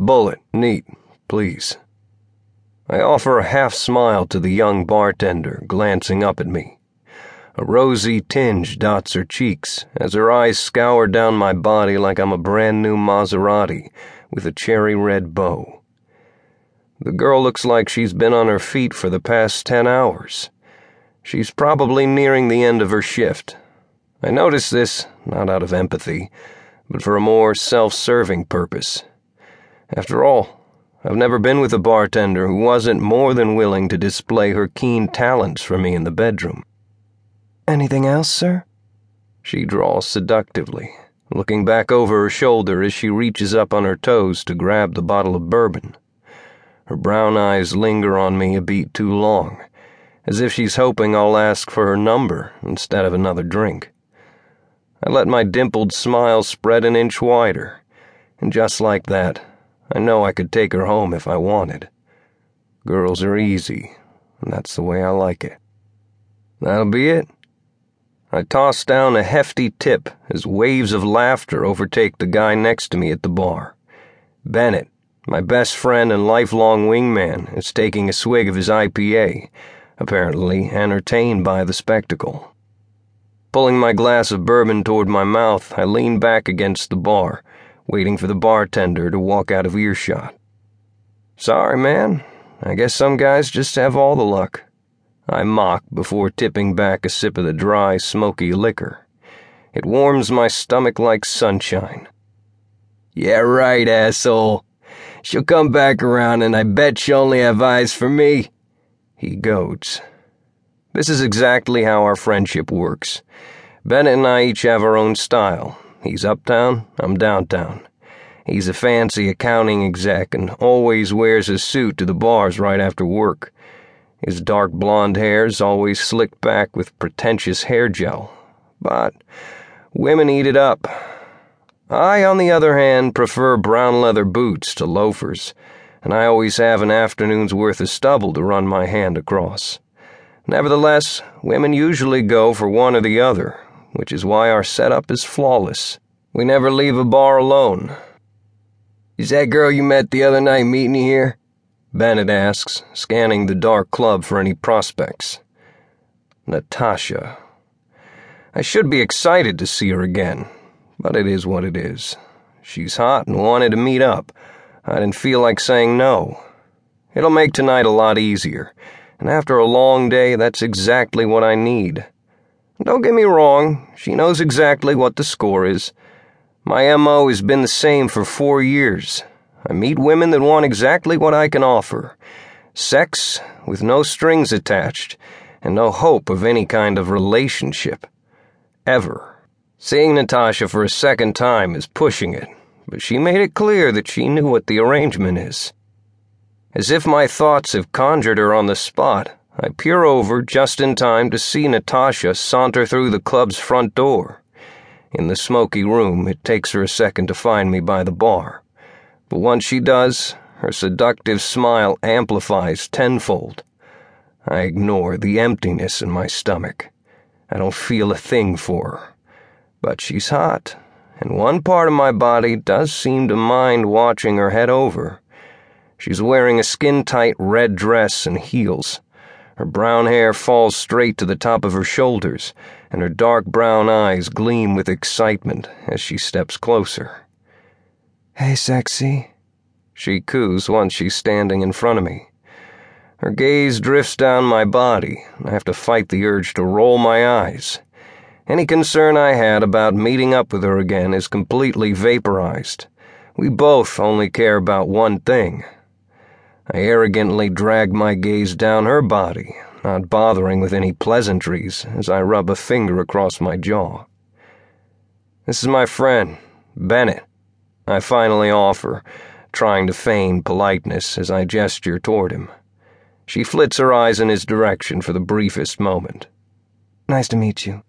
Bulleit, neat, please. I offer a half smile to the young bartender, glancing up at me. A rosy tinge dots her cheeks as her eyes scour down my body like I'm a brand new Maserati with a cherry red bow. The girl looks like she's been on her feet for the past ten hours. She's probably nearing the end of her shift. I notice this, not out of empathy, but for a more self serving purpose. After all, I've never been with a bartender who wasn't more than willing to display her keen talents for me in the bedroom. Anything else, sir? She draws seductively, looking back over her shoulder as she reaches up on her toes to grab the bottle of bourbon. Her brown eyes linger on me a beat too long, as if she's hoping I'll ask for her number instead of another drink. I let my dimpled smile spread an inch wider, and just like that, I know I could take her home if I wanted. Girls are easy, and that's the way I like it. That'll be it. I toss down a hefty tip as waves of laughter overtake the guy next to me at the bar. Bennett, my best friend and lifelong wingman, is taking a swig of his IPA, apparently entertained by the spectacle. Pulling my glass of bourbon toward my mouth, I lean back against the bar, waiting for the bartender to walk out of earshot. Sorry, man. I guess some guys just have all the luck. I mock before tipping back a sip of the dry, smoky liquor. It warms my stomach like sunshine. Yeah, right, asshole. She'll come back around, and I bet she'll only have eyes for me. He goads. This is exactly how our friendship works. Bennett and I each have our own style. He's uptown, I'm downtown. He's a fancy accounting exec and always wears his suit to the bars right after work. His dark blonde hair's always slicked back with pretentious hair gel. But women eat it up. I, on the other hand, prefer brown leather boots to loafers, and I always have an afternoon's worth of stubble to run my hand across. Nevertheless, women usually go for one or the other, which is why our setup is flawless. We never leave a bar alone. Is that girl you met the other night meeting you here? Bennett asks, scanning the dark club for any prospects. Natasha. I should be excited to see her again, but it is what it is. She's hot and wanted to meet up. I didn't feel like saying no. It'll make tonight a lot easier and after a long day, that's exactly what I need. Don't get me wrong, she knows exactly what the score is. My MO has been the same for four years. I meet women that want exactly what I can offer sex with no strings attached and no hope of any kind of relationship. Ever. Seeing Natasha for a second time is pushing it, but she made it clear that she knew what the arrangement is. As if my thoughts have conjured her on the spot, I peer over just in time to see Natasha saunter through the club's front door. In the smoky room, it takes her a second to find me by the bar. But once she does, her seductive smile amplifies tenfold. I ignore the emptiness in my stomach. I don't feel a thing for her. But she's hot, and one part of my body does seem to mind watching her head over. She's wearing a skin tight red dress and heels. Her brown hair falls straight to the top of her shoulders, and her dark brown eyes gleam with excitement as she steps closer. Hey, sexy, she coos once she's standing in front of me. Her gaze drifts down my body, and I have to fight the urge to roll my eyes. Any concern I had about meeting up with her again is completely vaporized. We both only care about one thing I arrogantly drag my gaze down her body, not bothering with any pleasantries as I rub a finger across my jaw. This is my friend, Bennett. I finally offer, trying to feign politeness as I gesture toward him. She flits her eyes in his direction for the briefest moment. Nice to meet you.